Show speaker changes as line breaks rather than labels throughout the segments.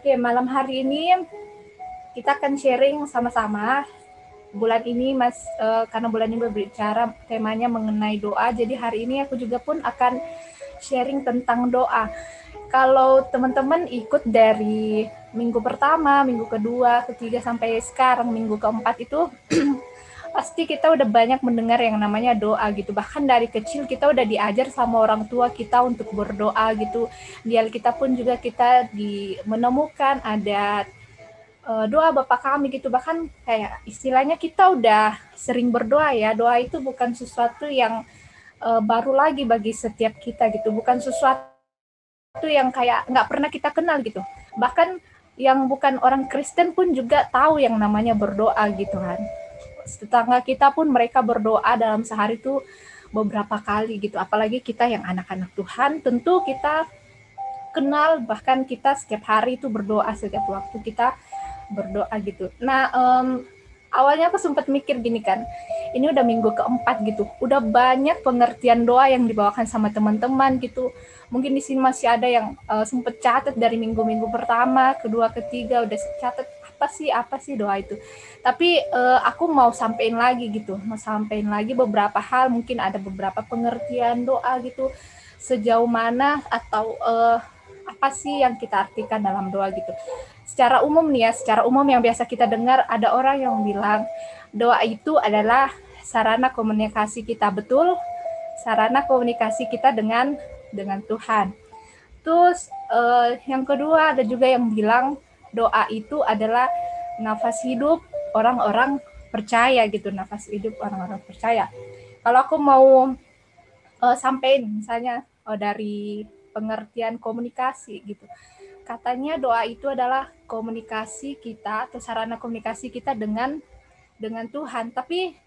Oke, malam hari ini kita akan sharing sama-sama. Bulan ini Mas uh, karena bulan ini berbicara temanya mengenai doa. Jadi hari ini aku juga pun akan sharing tentang doa. Kalau teman-teman ikut dari minggu pertama, minggu kedua, ketiga sampai sekarang minggu keempat itu pasti kita udah banyak mendengar yang namanya doa gitu. Bahkan dari kecil kita udah diajar sama orang tua kita untuk berdoa gitu. Di kita pun juga kita di menemukan ada uh, doa Bapak kami gitu. Bahkan kayak istilahnya kita udah sering berdoa ya. Doa itu bukan sesuatu yang uh, baru lagi bagi setiap kita gitu. Bukan sesuatu yang kayak nggak pernah kita kenal gitu. Bahkan yang bukan orang Kristen pun juga tahu yang namanya berdoa gitu kan tetangga kita pun mereka berdoa dalam sehari itu beberapa kali gitu. Apalagi kita yang anak-anak Tuhan, tentu kita kenal bahkan kita setiap hari itu berdoa setiap waktu kita berdoa gitu. Nah, um, awalnya aku sempat mikir gini kan, ini udah minggu keempat gitu, udah banyak pengertian doa yang dibawakan sama teman-teman gitu. Mungkin di sini masih ada yang uh, sempat catat dari minggu-minggu pertama, kedua, ketiga udah catat apa sih apa sih doa itu. Tapi uh, aku mau sampein lagi gitu mau sampein lagi beberapa hal mungkin ada beberapa pengertian doa gitu sejauh mana atau uh, apa sih yang kita artikan dalam doa gitu. Secara umum nih ya secara umum yang biasa kita dengar ada orang yang bilang doa itu adalah sarana komunikasi kita betul sarana komunikasi kita dengan dengan Tuhan. Terus uh, yang kedua ada juga yang bilang doa itu adalah nafas hidup orang-orang percaya gitu nafas hidup orang-orang percaya. Kalau aku mau uh, sampai misalnya uh, dari pengertian komunikasi gitu. Katanya doa itu adalah komunikasi kita atau sarana komunikasi kita dengan dengan Tuhan. Tapi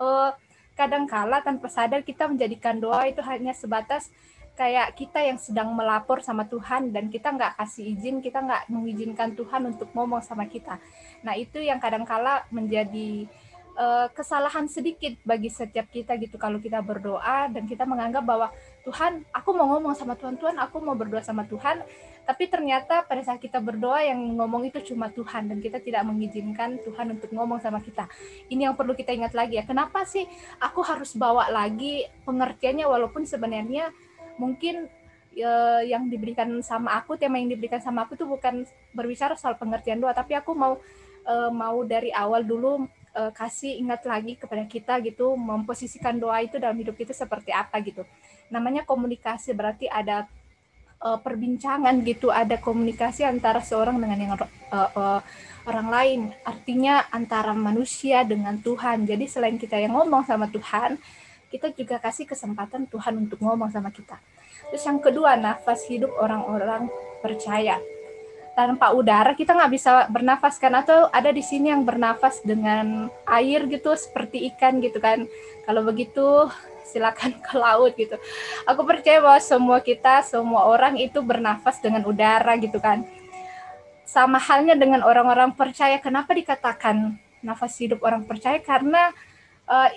uh, kadangkala tanpa sadar kita menjadikan doa itu hanya sebatas kayak kita yang sedang melapor sama Tuhan dan kita nggak kasih izin, kita nggak mengizinkan Tuhan untuk ngomong sama kita. Nah itu yang kadangkala menjadi uh, kesalahan sedikit bagi setiap kita gitu kalau kita berdoa dan kita menganggap bahwa Tuhan, aku mau ngomong sama Tuhan, Tuhan, aku mau berdoa sama Tuhan, tapi ternyata pada saat kita berdoa yang ngomong itu cuma Tuhan dan kita tidak mengizinkan Tuhan untuk ngomong sama kita. Ini yang perlu kita ingat lagi ya. Kenapa sih aku harus bawa lagi pengertiannya walaupun sebenarnya mungkin uh, yang diberikan sama aku tema yang diberikan sama aku tuh bukan berbicara soal pengertian doa tapi aku mau uh, mau dari awal dulu uh, kasih ingat lagi kepada kita gitu memposisikan doa itu dalam hidup kita seperti apa gitu. Namanya komunikasi berarti ada uh, perbincangan gitu ada komunikasi antara seorang dengan yang uh, uh, orang lain. Artinya antara manusia dengan Tuhan. Jadi selain kita yang ngomong sama Tuhan kita juga kasih kesempatan Tuhan untuk ngomong sama kita. Terus yang kedua, nafas hidup orang-orang percaya. Tanpa udara kita nggak bisa bernafas kan atau ada di sini yang bernafas dengan air gitu seperti ikan gitu kan. Kalau begitu silakan ke laut gitu. Aku percaya bahwa semua kita, semua orang itu bernafas dengan udara gitu kan. Sama halnya dengan orang-orang percaya. Kenapa dikatakan nafas hidup orang percaya? Karena uh,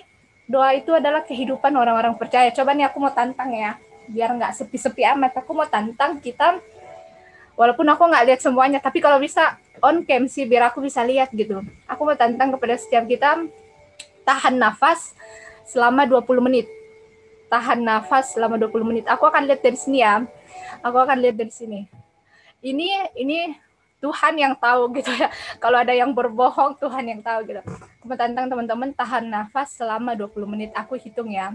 doa itu adalah kehidupan orang-orang percaya. Coba nih aku mau tantang ya, biar nggak sepi-sepi amat. Aku mau tantang kita, walaupun aku nggak lihat semuanya, tapi kalau bisa on cam sih, biar aku bisa lihat gitu. Aku mau tantang kepada setiap kita, tahan nafas selama 20 menit. Tahan nafas selama 20 menit. Aku akan lihat dari sini ya. Aku akan lihat dari sini. Ini ini Tuhan yang tahu gitu ya. Kalau ada yang berbohong, Tuhan yang tahu gitu. Aku tantang teman-teman tahan nafas selama 20 menit. Aku hitung ya.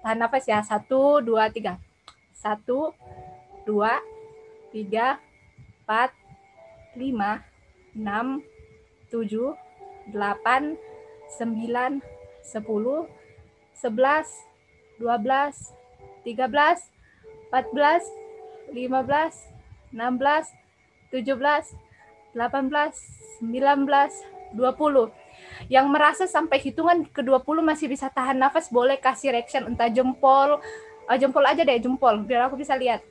Tahan nafas ya. Satu, dua, tiga. Satu, dua, tiga, empat, lima, enam, tujuh, delapan, sembilan, sepuluh, sebelas, dua belas, tiga belas, empat belas, lima belas, enam belas, 17, 18, 19, 20. Yang merasa sampai hitungan ke-20 masih bisa tahan nafas, boleh kasih reaction entah jempol, uh, jempol aja deh, jempol, biar aku bisa lihat.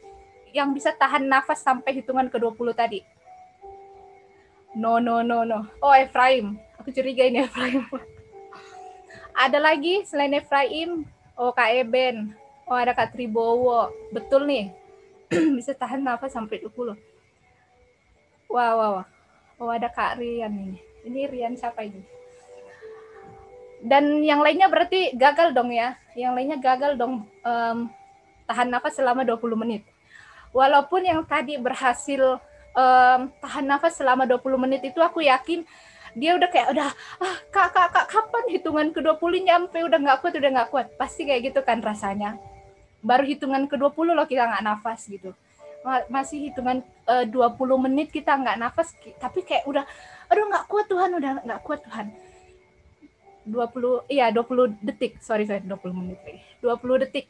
Yang bisa tahan nafas sampai hitungan ke-20 tadi. No, no, no, no. Oh, Efraim. Aku curiga ini Efraim. ada lagi selain Efraim? Oh, Kak Eben. Oh, ada Kak Tribowo. Betul nih. bisa tahan nafas sampai 20 Wow, wow, wow. Oh, ada Kak Rian ini. Ini Rian siapa ini? Dan yang lainnya berarti gagal dong ya. Yang lainnya gagal dong um, tahan nafas selama 20 menit. Walaupun yang tadi berhasil um, tahan nafas selama 20 menit itu aku yakin dia udah kayak udah ah kak kak kak kapan hitungan ke 20 nyampe udah nggak kuat udah nggak kuat pasti kayak gitu kan rasanya baru hitungan ke 20 loh kita nggak nafas gitu masih hitungan eh, uh, 20 menit kita nggak nafas tapi kayak udah aduh nggak kuat Tuhan udah nggak kuat Tuhan. 20 iya 20 detik. Sorry sorry 20 menit lagi. 20 detik.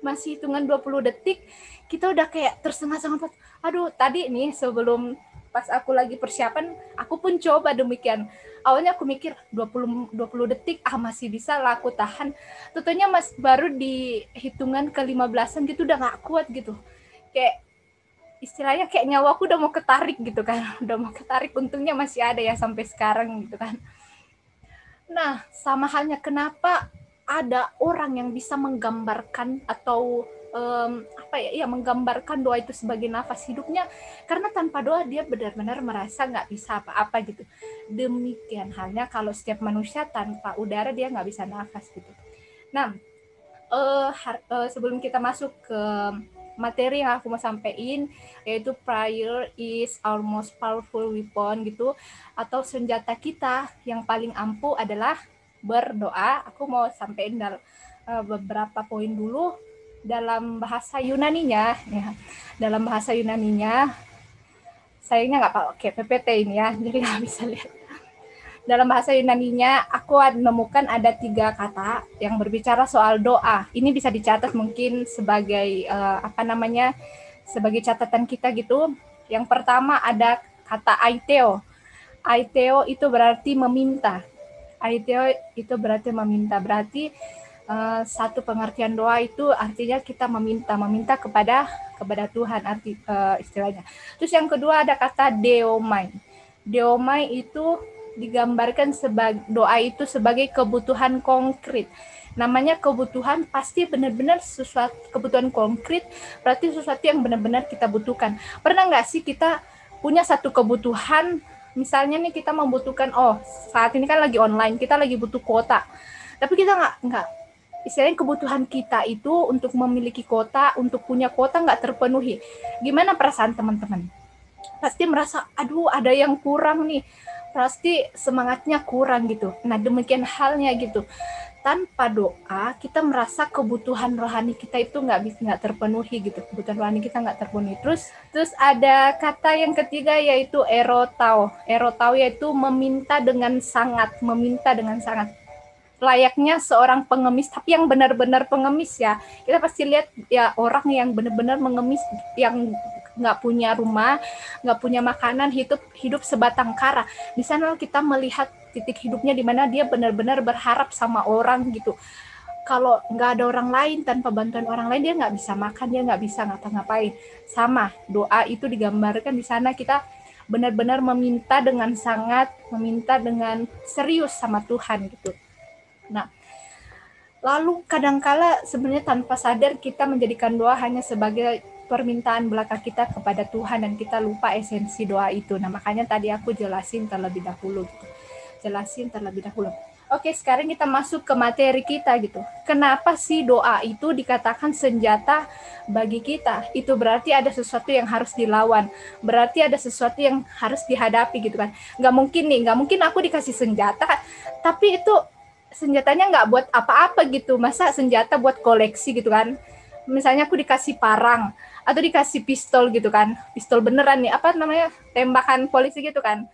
Masih hitungan 20 detik kita udah kayak tersengah-sengah aduh tadi nih sebelum pas aku lagi persiapan aku pun coba demikian. Awalnya aku mikir 20 20 detik ah masih bisa lah aku tahan. Tentunya mas baru di hitungan ke 15an gitu udah gak kuat gitu. Kayak istilahnya kayak nyawa aku udah mau ketarik gitu kan. Udah mau ketarik untungnya masih ada ya sampai sekarang gitu kan. Nah sama halnya kenapa ada orang yang bisa menggambarkan atau um, apa ya ya menggambarkan doa itu sebagai nafas hidupnya. Karena tanpa doa dia benar-benar merasa nggak bisa apa-apa gitu. Demikian halnya kalau setiap manusia tanpa udara dia nggak bisa nafas gitu. Nah uh, uh, sebelum kita masuk ke materi yang aku mau sampaikan yaitu prayer is our most powerful weapon gitu atau senjata kita yang paling ampuh adalah berdoa. Aku mau sampaikan dalam uh, beberapa poin dulu dalam bahasa Yunaninya ya. Dalam bahasa Yunaninya sayangnya nggak pakai PPT ini ya jadi nggak bisa lihat. Dalam bahasa Yunaninya aku menemukan ada tiga kata yang berbicara soal doa. Ini bisa dicatat mungkin sebagai uh, apa namanya sebagai catatan kita gitu. Yang pertama ada kata aiteo. Aiteo itu berarti meminta. Aiteo itu berarti meminta. Berarti uh, satu pengertian doa itu artinya kita meminta meminta kepada kepada Tuhan arti uh, istilahnya. Terus yang kedua ada kata deomai. Deomai itu digambarkan sebagai doa itu sebagai kebutuhan konkret. Namanya kebutuhan pasti benar-benar sesuatu kebutuhan konkret, berarti sesuatu yang benar-benar kita butuhkan. Pernah nggak sih kita punya satu kebutuhan, misalnya nih kita membutuhkan, oh saat ini kan lagi online, kita lagi butuh kuota, tapi kita nggak nggak istilahnya kebutuhan kita itu untuk memiliki kota, untuk punya kota nggak terpenuhi. Gimana perasaan teman-teman? Pasti merasa, aduh ada yang kurang nih. Pasti semangatnya kurang gitu. Nah demikian halnya gitu. Tanpa doa, kita merasa kebutuhan rohani kita itu nggak bisa nggak terpenuhi gitu. Kebutuhan rohani kita nggak terpenuhi. Terus, terus ada kata yang ketiga yaitu erotau. Erotau yaitu meminta dengan sangat, meminta dengan sangat layaknya seorang pengemis tapi yang benar-benar pengemis ya. Kita pasti lihat ya orang yang benar-benar mengemis yang nggak punya rumah nggak punya makanan hidup hidup sebatang kara. Di sana kita melihat titik hidupnya di mana dia benar-benar berharap sama orang gitu. Kalau nggak ada orang lain tanpa bantuan orang lain dia nggak bisa makan dia nggak bisa ngapa-ngapain. Sama doa itu digambarkan di sana. Kita benar-benar meminta dengan sangat meminta dengan serius sama Tuhan gitu Nah, lalu kadangkala sebenarnya tanpa sadar kita menjadikan doa hanya sebagai permintaan belaka kita kepada Tuhan dan kita lupa esensi doa itu. Nah, makanya tadi aku jelasin terlebih dahulu gitu. Jelasin terlebih dahulu. Oke, sekarang kita masuk ke materi kita gitu. Kenapa sih doa itu dikatakan senjata bagi kita? Itu berarti ada sesuatu yang harus dilawan. Berarti ada sesuatu yang harus dihadapi gitu kan. Nggak mungkin nih, nggak mungkin aku dikasih senjata, tapi itu senjatanya nggak buat apa-apa gitu. Masa senjata buat koleksi gitu kan? Misalnya aku dikasih parang atau dikasih pistol gitu kan. Pistol beneran nih apa namanya tembakan polisi gitu kan.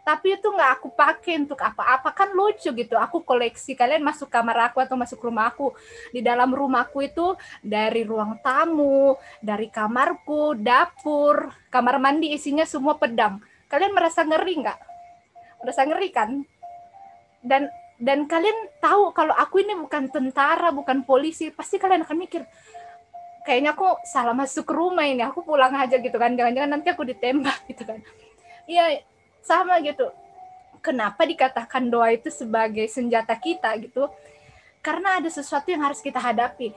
Tapi itu nggak aku pakai untuk apa-apa. Kan lucu gitu aku koleksi. Kalian masuk kamar aku atau masuk rumah aku. Di dalam rumahku itu dari ruang tamu dari kamarku dapur kamar mandi isinya semua pedang. Kalian merasa ngeri nggak? Merasa ngeri kan? Dan dan kalian tahu kalau aku ini bukan tentara bukan polisi pasti kalian akan mikir kayaknya aku salah masuk rumah ini aku pulang aja gitu kan. Jangan-jangan nanti aku ditembak gitu kan. Iya sama gitu. Kenapa dikatakan doa itu sebagai senjata kita gitu? Karena ada sesuatu yang harus kita hadapi.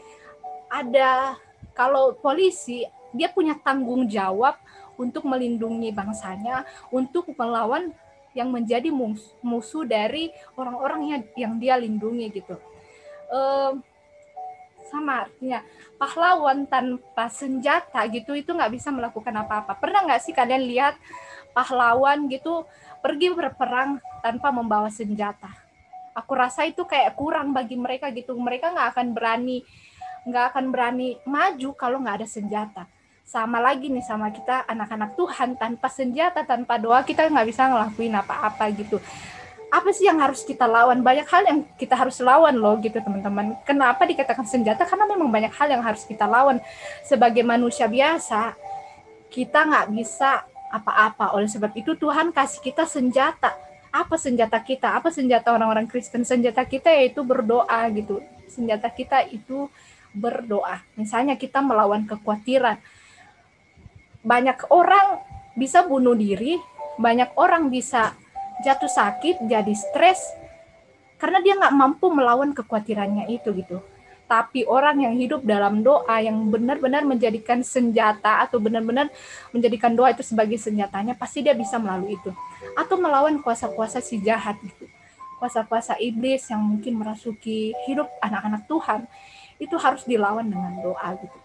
Ada kalau polisi dia punya tanggung jawab untuk melindungi bangsanya, untuk melawan yang menjadi musuh dari orang-orang yang, dia lindungi gitu. Uh, sama artinya pahlawan tanpa senjata gitu itu nggak bisa melakukan apa-apa. Pernah nggak sih kalian lihat pahlawan gitu pergi berperang tanpa membawa senjata? Aku rasa itu kayak kurang bagi mereka gitu. Mereka nggak akan berani nggak akan berani maju kalau nggak ada senjata sama lagi nih sama kita anak-anak Tuhan tanpa senjata tanpa doa kita nggak bisa ngelakuin apa-apa gitu. Apa sih yang harus kita lawan? Banyak hal yang kita harus lawan loh gitu teman-teman. Kenapa dikatakan senjata? Karena memang banyak hal yang harus kita lawan. Sebagai manusia biasa kita nggak bisa apa-apa. Oleh sebab itu Tuhan kasih kita senjata. Apa senjata kita? Apa senjata orang-orang Kristen? Senjata kita yaitu berdoa gitu. Senjata kita itu berdoa. Misalnya kita melawan kekhawatiran banyak orang bisa bunuh diri, banyak orang bisa jatuh sakit, jadi stres, karena dia nggak mampu melawan kekhawatirannya itu gitu. Tapi orang yang hidup dalam doa, yang benar-benar menjadikan senjata atau benar-benar menjadikan doa itu sebagai senjatanya, pasti dia bisa melalui itu. Atau melawan kuasa-kuasa si jahat gitu. Kuasa-kuasa iblis yang mungkin merasuki hidup anak-anak Tuhan, itu harus dilawan dengan doa gitu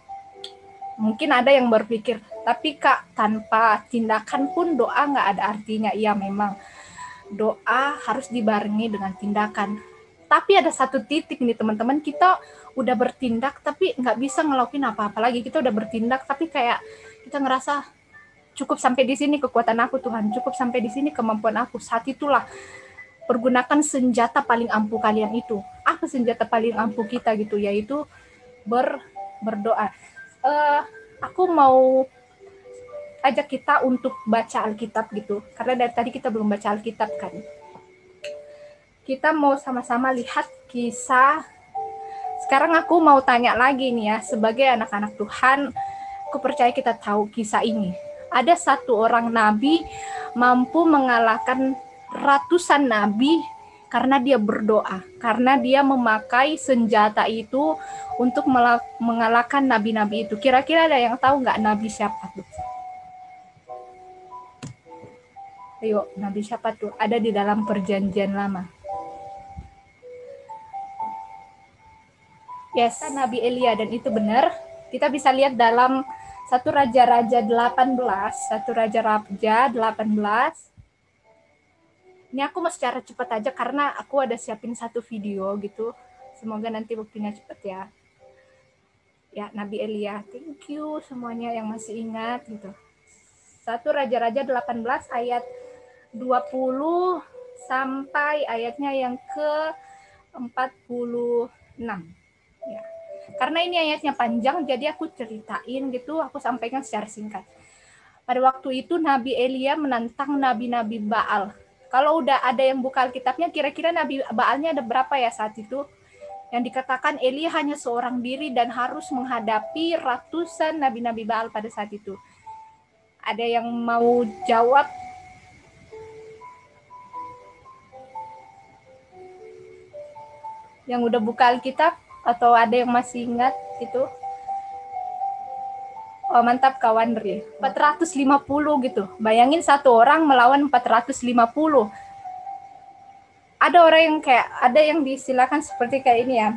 mungkin ada yang berpikir, tapi kak tanpa tindakan pun doa nggak ada artinya. Iya memang doa harus dibarengi dengan tindakan. Tapi ada satu titik nih teman-teman, kita udah bertindak tapi nggak bisa ngelakuin apa-apa lagi. Kita udah bertindak tapi kayak kita ngerasa cukup sampai di sini kekuatan aku Tuhan, cukup sampai di sini kemampuan aku. Saat itulah pergunakan senjata paling ampuh kalian itu. Apa senjata paling ampuh kita gitu? Yaitu ber berdoa uh, aku mau ajak kita untuk baca Alkitab gitu. Karena dari tadi kita belum baca Alkitab kan. Kita mau sama-sama lihat kisah. Sekarang aku mau tanya lagi nih ya, sebagai anak-anak Tuhan, aku percaya kita tahu kisah ini. Ada satu orang nabi mampu mengalahkan ratusan nabi karena dia berdoa, karena dia memakai senjata itu untuk mengalahkan nabi-nabi itu. Kira-kira ada yang tahu nggak nabi siapa tuh? Ayo, nabi siapa tuh? Ada di dalam perjanjian lama. Yes, Nabi Elia dan itu benar. Kita bisa lihat dalam satu Raja-Raja 18, satu Raja-Raja 18 ini aku mau secara cepat aja karena aku ada siapin satu video gitu. Semoga nanti buktinya cepat ya. Ya, Nabi Elia, thank you semuanya yang masih ingat gitu. Satu Raja-Raja 18 ayat 20 sampai ayatnya yang ke 46. Ya. Karena ini ayatnya panjang, jadi aku ceritain gitu, aku sampaikan secara singkat. Pada waktu itu Nabi Elia menantang nabi-nabi Baal kalau udah ada yang buka Alkitabnya, kira-kira Nabi Baalnya ada berapa ya saat itu? Yang dikatakan Eli hanya seorang diri dan harus menghadapi ratusan nabi-nabi Baal pada saat itu. Ada yang mau jawab? Yang udah buka Alkitab atau ada yang masih ingat itu? Oh, mantap kawan Ri. 450 gitu. Bayangin satu orang melawan 450. Ada orang yang kayak ada yang disilakan seperti kayak ini ya.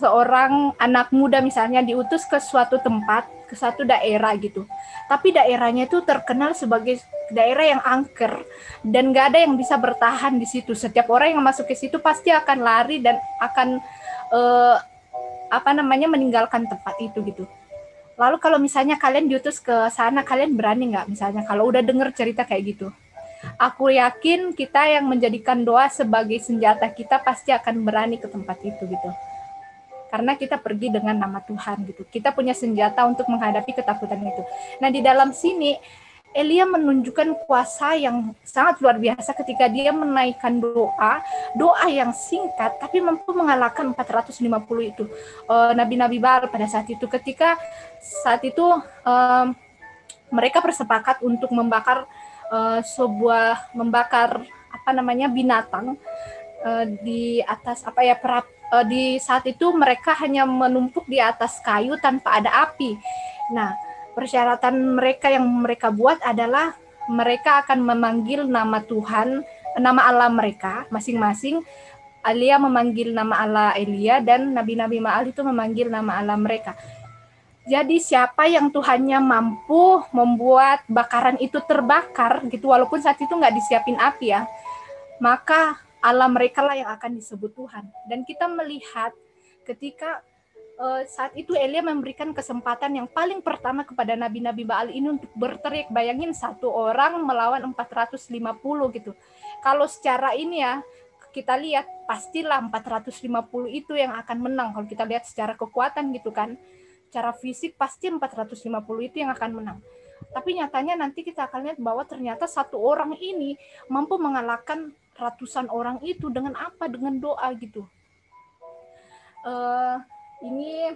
Seorang anak muda misalnya diutus ke suatu tempat, ke satu daerah gitu. Tapi daerahnya itu terkenal sebagai daerah yang angker dan gak ada yang bisa bertahan di situ. Setiap orang yang masuk ke situ pasti akan lari dan akan uh, apa namanya meninggalkan tempat itu gitu Lalu kalau misalnya kalian diutus ke sana, kalian berani nggak misalnya kalau udah denger cerita kayak gitu? Aku yakin kita yang menjadikan doa sebagai senjata kita pasti akan berani ke tempat itu gitu. Karena kita pergi dengan nama Tuhan gitu. Kita punya senjata untuk menghadapi ketakutan itu. Nah, di dalam sini Elia menunjukkan kuasa yang sangat luar biasa ketika dia menaikkan doa, doa yang singkat tapi mampu mengalahkan 450 itu uh, nabi-nabi Baal pada saat itu ketika saat itu uh, mereka bersepakat untuk membakar uh, sebuah membakar apa namanya binatang uh, di atas apa ya perap, uh, di saat itu mereka hanya menumpuk di atas kayu tanpa ada api. Nah, persyaratan mereka yang mereka buat adalah mereka akan memanggil nama Tuhan, nama Allah mereka masing-masing. Alia memanggil nama Allah Elia dan nabi-nabi Ma'al itu memanggil nama Allah mereka. Jadi siapa yang Tuhannya mampu membuat bakaran itu terbakar gitu walaupun saat itu nggak disiapin api ya, maka Allah mereka lah yang akan disebut Tuhan. Dan kita melihat ketika uh, saat itu Elia memberikan kesempatan yang paling pertama kepada nabi-nabi Baal ini untuk berteriak. Bayangin satu orang melawan 450 gitu. Kalau secara ini ya kita lihat pastilah 450 itu yang akan menang kalau kita lihat secara kekuatan gitu kan. Secara fisik pasti 450 itu yang akan menang. Tapi nyatanya nanti kita akan lihat bahwa ternyata satu orang ini mampu mengalahkan ratusan orang itu dengan apa? Dengan doa gitu. Uh, ini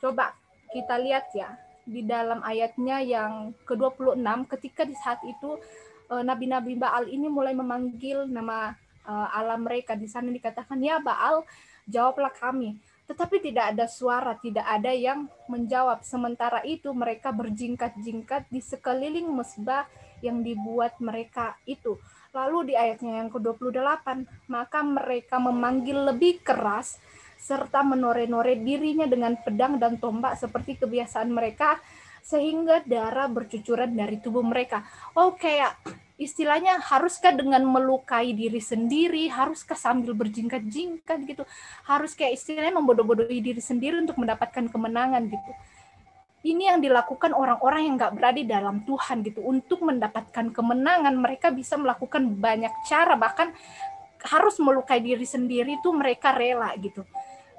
coba kita lihat ya di dalam ayatnya yang ke-26 ketika di saat itu eh, nabi-nabi Baal ini mulai memanggil nama uh, Allah mereka. Di sana dikatakan ya Baal jawablah kami. Tetapi tidak ada suara tidak ada yang menjawab. Sementara itu mereka berjingkat-jingkat di sekeliling mesbah yang dibuat mereka itu. Lalu di ayatnya yang ke-28 maka mereka memanggil lebih keras serta menore-nore dirinya dengan pedang dan tombak seperti kebiasaan mereka sehingga darah bercucuran dari tubuh mereka. Oh kayak istilahnya haruskah dengan melukai diri sendiri, haruskah sambil berjingkat-jingkat gitu, harus kayak istilahnya membodoh-bodohi diri sendiri untuk mendapatkan kemenangan gitu. Ini yang dilakukan orang-orang yang nggak berada dalam Tuhan gitu. Untuk mendapatkan kemenangan mereka bisa melakukan banyak cara bahkan harus melukai diri sendiri tuh mereka rela gitu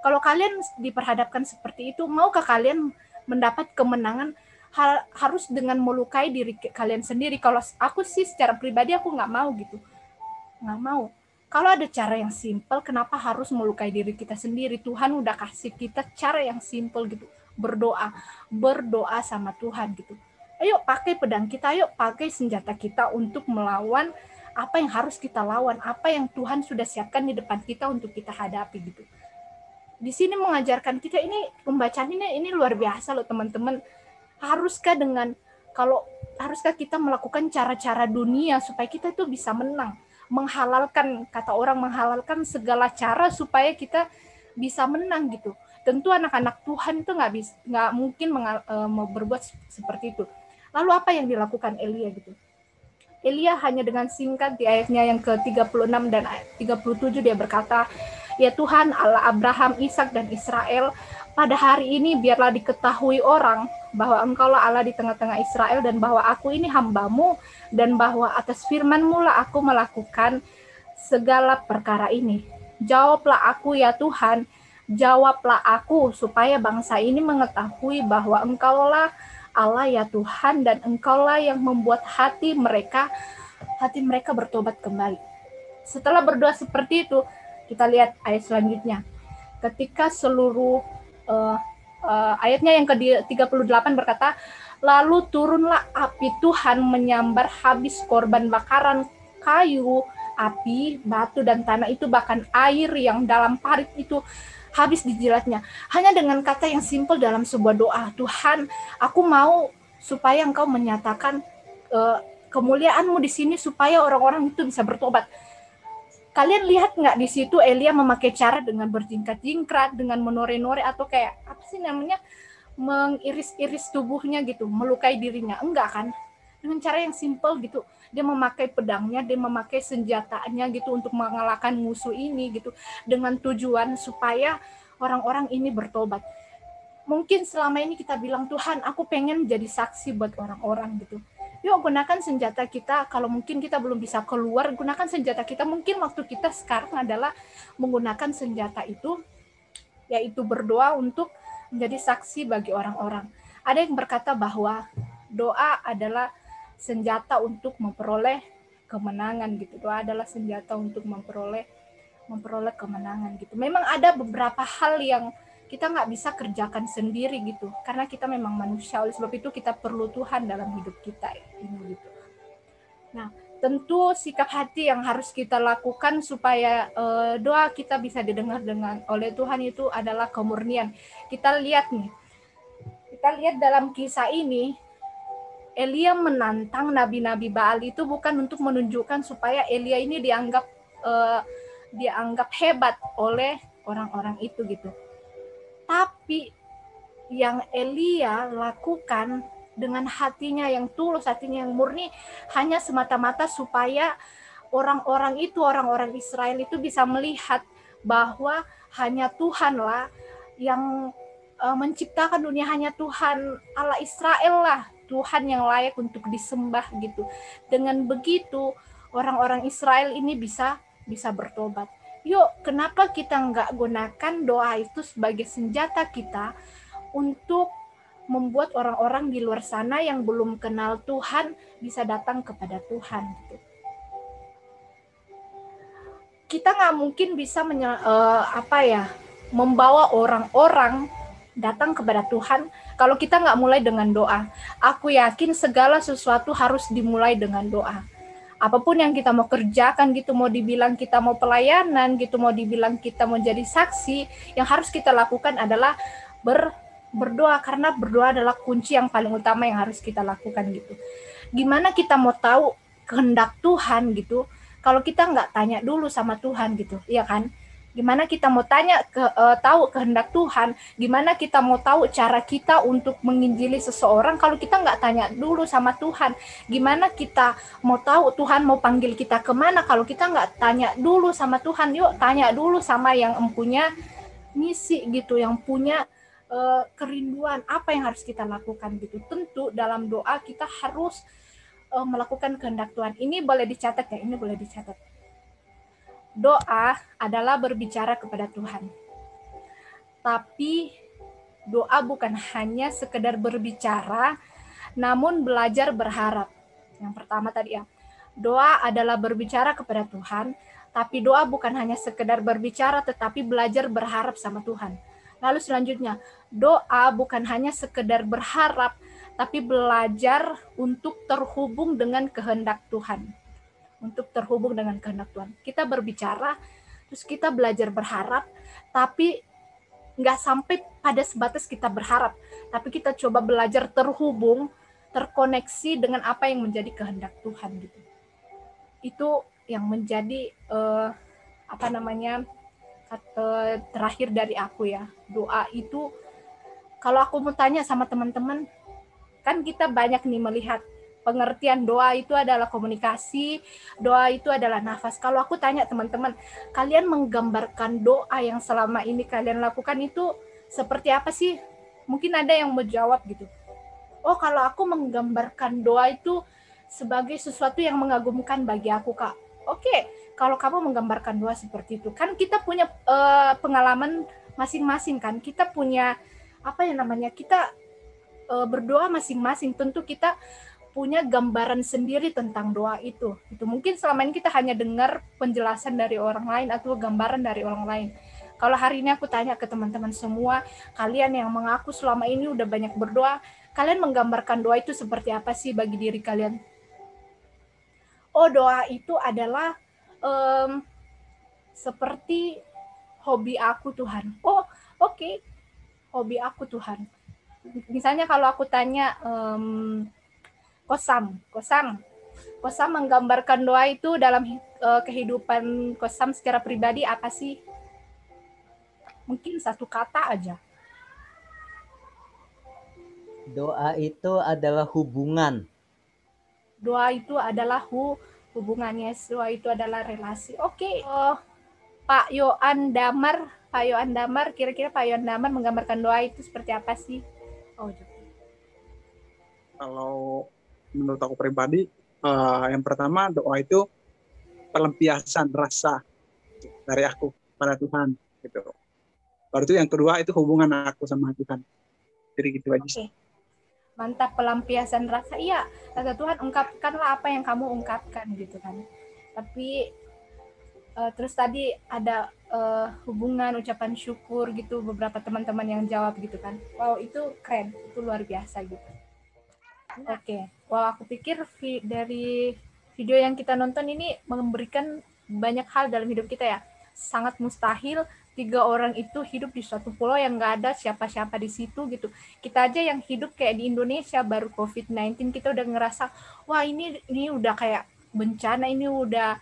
kalau kalian diperhadapkan seperti itu, maukah kalian mendapat kemenangan hal, harus dengan melukai diri kalian sendiri? Kalau aku sih secara pribadi aku nggak mau gitu, nggak mau. Kalau ada cara yang simple, kenapa harus melukai diri kita sendiri? Tuhan udah kasih kita cara yang simple gitu, berdoa, berdoa sama Tuhan gitu. Ayo pakai pedang kita, ayo pakai senjata kita untuk melawan apa yang harus kita lawan, apa yang Tuhan sudah siapkan di depan kita untuk kita hadapi gitu di sini mengajarkan kita ini pembacaan ini ini luar biasa loh teman-teman. Haruskah dengan kalau haruskah kita melakukan cara-cara dunia supaya kita itu bisa menang, menghalalkan kata orang menghalalkan segala cara supaya kita bisa menang gitu. Tentu anak-anak Tuhan itu nggak bisa nggak mungkin e, mau berbuat seperti itu. Lalu apa yang dilakukan Elia gitu? Elia hanya dengan singkat di ayatnya yang ke-36 dan 37 dia berkata, Ya Tuhan Allah Abraham, Ishak dan Israel, pada hari ini biarlah diketahui orang bahwa Engkaulah Allah di tengah-tengah Israel dan bahwa aku ini hambamu dan bahwa atas firman-Mu lah aku melakukan segala perkara ini. Jawablah aku ya Tuhan, jawablah aku supaya bangsa ini mengetahui bahwa Engkaulah Allah ya Tuhan dan Engkaulah yang membuat hati mereka hati mereka bertobat kembali. Setelah berdoa seperti itu, kita lihat ayat selanjutnya. Ketika seluruh uh, uh, ayatnya yang ke-38 berkata, lalu turunlah api Tuhan menyambar habis korban bakaran kayu, api, batu dan tanah itu bahkan air yang dalam parit itu habis dijilatnya. Hanya dengan kata yang simpel dalam sebuah doa, Tuhan, aku mau supaya Engkau menyatakan uh, kemuliaanmu di sini supaya orang-orang itu bisa bertobat kalian lihat nggak di situ Elia memakai cara dengan berjingkat-jingkrat, dengan menore-nore atau kayak apa sih namanya mengiris-iris tubuhnya gitu, melukai dirinya? Enggak kan? Dengan cara yang simple gitu. Dia memakai pedangnya, dia memakai senjatanya gitu untuk mengalahkan musuh ini gitu dengan tujuan supaya orang-orang ini bertobat. Mungkin selama ini kita bilang Tuhan, aku pengen jadi saksi buat orang-orang gitu yuk gunakan senjata kita. Kalau mungkin kita belum bisa keluar gunakan senjata kita. Mungkin waktu kita sekarang adalah menggunakan senjata itu yaitu berdoa untuk menjadi saksi bagi orang-orang. Ada yang berkata bahwa doa adalah senjata untuk memperoleh kemenangan gitu. Doa adalah senjata untuk memperoleh memperoleh kemenangan gitu. Memang ada beberapa hal yang kita nggak bisa kerjakan sendiri gitu. Karena kita memang manusia oleh sebab itu kita perlu Tuhan dalam hidup kita ini gitu. Nah tentu sikap hati yang harus kita lakukan supaya uh, doa kita bisa didengar dengan oleh Tuhan itu adalah kemurnian. Kita lihat nih kita lihat dalam kisah ini, Elia menantang nabi-nabi Baal itu bukan untuk menunjukkan supaya Elia ini dianggap uh, dianggap hebat oleh orang-orang itu gitu. Tapi yang Elia lakukan dengan hatinya yang tulus, hatinya yang murni hanya semata-mata supaya orang-orang itu, orang-orang Israel itu bisa melihat bahwa hanya Tuhanlah yang uh, menciptakan dunia hanya Tuhan Allah Israel lah Tuhan yang layak untuk disembah gitu. Dengan begitu orang-orang Israel ini bisa bisa bertobat. Yuk, kenapa kita nggak gunakan doa itu sebagai senjata kita untuk membuat orang-orang di luar sana yang belum kenal Tuhan bisa datang kepada Tuhan gitu. Kita nggak mungkin bisa menye, uh, apa ya membawa orang-orang datang kepada Tuhan kalau kita nggak mulai dengan doa. Aku yakin segala sesuatu harus dimulai dengan doa. Apa pun yang kita mau kerjakan gitu, mau dibilang kita mau pelayanan gitu, mau dibilang kita mau jadi saksi, yang harus kita lakukan adalah ber berdoa karena berdoa adalah kunci yang paling utama yang harus kita lakukan gitu. Gimana kita mau tahu kehendak Tuhan gitu kalau kita nggak tanya dulu sama Tuhan gitu, iya kan? Gimana kita mau tanya ke uh, tahu kehendak Tuhan? Gimana kita mau tahu cara kita untuk menginjili seseorang kalau kita nggak tanya dulu sama Tuhan? Gimana kita mau tahu Tuhan mau panggil kita ke mana kalau kita nggak tanya dulu sama Tuhan? Yuk tanya dulu sama yang empunya misi gitu, yang punya uh, kerinduan apa yang harus kita lakukan gitu. Tentu dalam doa kita harus uh, melakukan kehendak Tuhan. Ini boleh dicatat ya, ini boleh dicatat doa adalah berbicara kepada Tuhan. Tapi doa bukan hanya sekedar berbicara, namun belajar berharap. Yang pertama tadi ya, doa adalah berbicara kepada Tuhan, tapi doa bukan hanya sekedar berbicara, tetapi belajar berharap sama Tuhan. Lalu selanjutnya, doa bukan hanya sekedar berharap, tapi belajar untuk terhubung dengan kehendak Tuhan untuk terhubung dengan kehendak Tuhan. Kita berbicara, terus kita belajar berharap, tapi nggak sampai pada sebatas kita berharap, tapi kita coba belajar terhubung, terkoneksi dengan apa yang menjadi kehendak Tuhan gitu. Itu yang menjadi uh, apa namanya uh, terakhir dari aku ya. Doa itu kalau aku mau tanya sama teman-teman, kan kita banyak nih melihat pengertian doa itu adalah komunikasi, doa itu adalah nafas. Kalau aku tanya teman-teman, kalian menggambarkan doa yang selama ini kalian lakukan itu seperti apa sih? Mungkin ada yang mau jawab gitu. Oh, kalau aku menggambarkan doa itu sebagai sesuatu yang mengagumkan bagi aku, Kak. Oke, kalau kamu menggambarkan doa seperti itu, kan kita punya uh, pengalaman masing-masing kan. Kita punya apa ya namanya? Kita uh, berdoa masing-masing. Tentu kita punya gambaran sendiri tentang doa itu. Itu mungkin selama ini kita hanya dengar penjelasan dari orang lain atau gambaran dari orang lain. Kalau hari ini aku tanya ke teman-teman semua, kalian yang mengaku selama ini udah banyak berdoa, kalian menggambarkan doa itu seperti apa sih bagi diri kalian? Oh, doa itu adalah um, seperti hobi aku Tuhan. Oh, oke, okay. hobi aku Tuhan. Misalnya kalau aku tanya, um, Kosam. Kosam. Kosam menggambarkan doa itu dalam uh, kehidupan Kosam secara pribadi apa sih? Mungkin satu kata aja.
Doa itu adalah hubungan.
Doa itu adalah hu hubungannya. Doa itu adalah relasi. Oke. Okay. Oh, Pak Yohan Damar, Pak Yohan Damar, kira-kira Pak Yohan Damar menggambarkan doa itu seperti apa sih? Oh,
kalau menurut aku pribadi uh, yang pertama doa itu pelampiasan rasa dari aku pada Tuhan gitu. Baru itu yang kedua itu hubungan aku sama Tuhan. Jadi gitu aja. Okay.
Mantap pelampiasan rasa. Iya, kata Tuhan ungkapkanlah apa yang kamu ungkapkan gitu kan. Tapi uh, terus tadi ada uh, hubungan ucapan syukur gitu beberapa teman-teman yang jawab gitu kan. Wow, itu keren. Itu luar biasa gitu. Oke, okay. Wah aku pikir vi dari video yang kita nonton ini memberikan banyak hal dalam hidup kita ya. sangat mustahil tiga orang itu hidup di suatu pulau yang nggak ada siapa-siapa di situ gitu. Kita aja yang hidup kayak di Indonesia baru COVID-19 kita udah ngerasa wah ini ini udah kayak bencana ini udah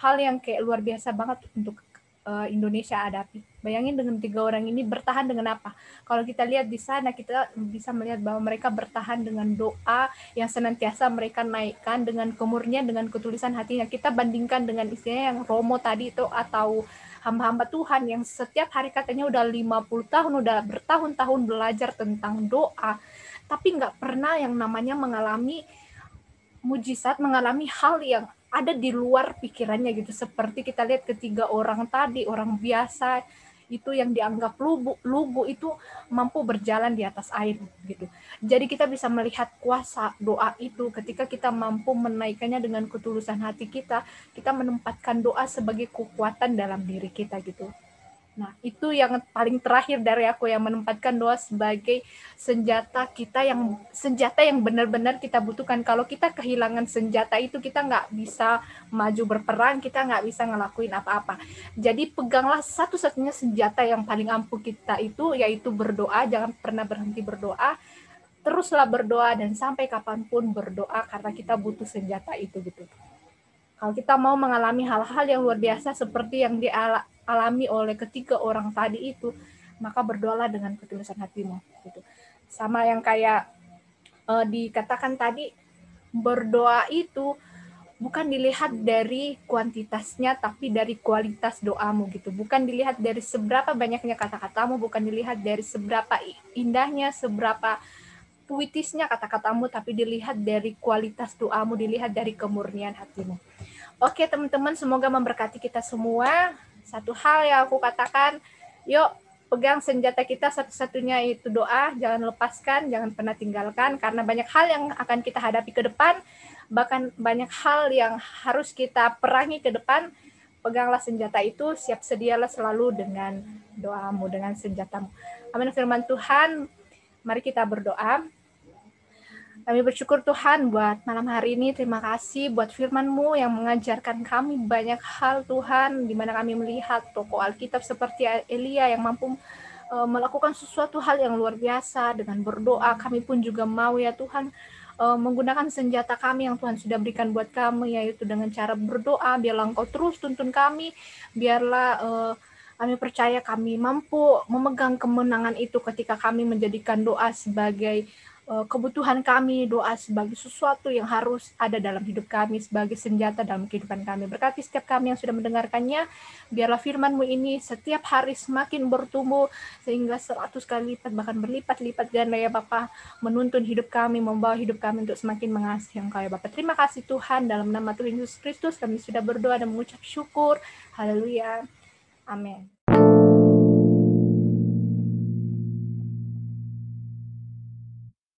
hal yang kayak luar biasa banget untuk uh, Indonesia hadapi. Bayangin dengan tiga orang ini bertahan dengan apa? Kalau kita lihat di sana kita bisa melihat bahwa mereka bertahan dengan doa yang senantiasa mereka naikkan dengan kemurnian dengan ketulisan hatinya. Kita bandingkan dengan istilahnya yang Romo tadi itu atau hamba-hamba Tuhan yang setiap hari katanya udah 50 tahun, udah bertahun-tahun belajar tentang doa, tapi nggak pernah yang namanya mengalami mujizat, mengalami hal yang ada di luar pikirannya gitu seperti kita lihat ketiga orang tadi orang biasa itu yang dianggap lugu, lugu itu mampu berjalan di atas air gitu. Jadi kita bisa melihat kuasa doa itu ketika kita mampu menaikkannya dengan ketulusan hati kita, kita menempatkan doa sebagai kekuatan dalam diri kita gitu. Nah, itu yang paling terakhir dari aku yang menempatkan doa sebagai senjata kita yang senjata yang benar-benar kita butuhkan. Kalau kita kehilangan senjata itu kita nggak bisa maju berperang, kita nggak bisa ngelakuin apa-apa. Jadi peganglah satu-satunya senjata yang paling ampuh kita itu yaitu berdoa. Jangan pernah berhenti berdoa. Teruslah berdoa dan sampai kapan pun berdoa karena kita butuh senjata itu gitu. Kalau kita mau mengalami hal-hal yang luar biasa seperti yang diala alami oleh ketiga orang tadi itu, maka berdoalah dengan ketulusan hatimu. Gitu. Sama yang kayak uh, dikatakan tadi, berdoa itu bukan dilihat dari kuantitasnya, tapi dari kualitas doamu gitu. Bukan dilihat dari seberapa banyaknya kata-katamu, bukan dilihat dari seberapa indahnya, seberapa puitisnya kata-katamu, tapi dilihat dari kualitas doamu, dilihat dari kemurnian hatimu. Oke teman-teman, semoga memberkati kita semua satu hal yang aku katakan, yuk pegang senjata kita satu-satunya itu doa, jangan lepaskan, jangan pernah tinggalkan karena banyak hal yang akan kita hadapi ke depan, bahkan banyak hal yang harus kita perangi ke depan. Peganglah senjata itu, siap sedialah selalu dengan doamu, dengan senjatamu. Amin firman Tuhan. Mari kita berdoa. Kami bersyukur Tuhan buat malam hari ini. Terima kasih buat firman-Mu yang mengajarkan kami banyak hal Tuhan, di mana kami melihat tokoh Alkitab seperti Elia yang mampu uh, melakukan sesuatu hal yang luar biasa dengan berdoa. Kami pun juga mau ya Tuhan uh, menggunakan senjata kami yang Tuhan sudah berikan buat kami, yaitu dengan cara berdoa. Biarlah Engkau terus tuntun kami, biarlah uh, kami percaya kami mampu memegang kemenangan itu ketika kami menjadikan doa sebagai kebutuhan kami, doa sebagai sesuatu yang harus ada dalam hidup kami, sebagai senjata dalam kehidupan kami. Berkati setiap kami yang sudah mendengarkannya, biarlah firman-Mu ini setiap hari semakin bertumbuh, sehingga seratus kali lipat, bahkan berlipat-lipat ganda ya Bapak, menuntun hidup kami, membawa hidup kami untuk semakin mengasihi Engkau ya Bapak. Terima kasih Tuhan, dalam nama Tuhan Yesus Kristus kami sudah berdoa dan mengucap syukur. Haleluya. Amin.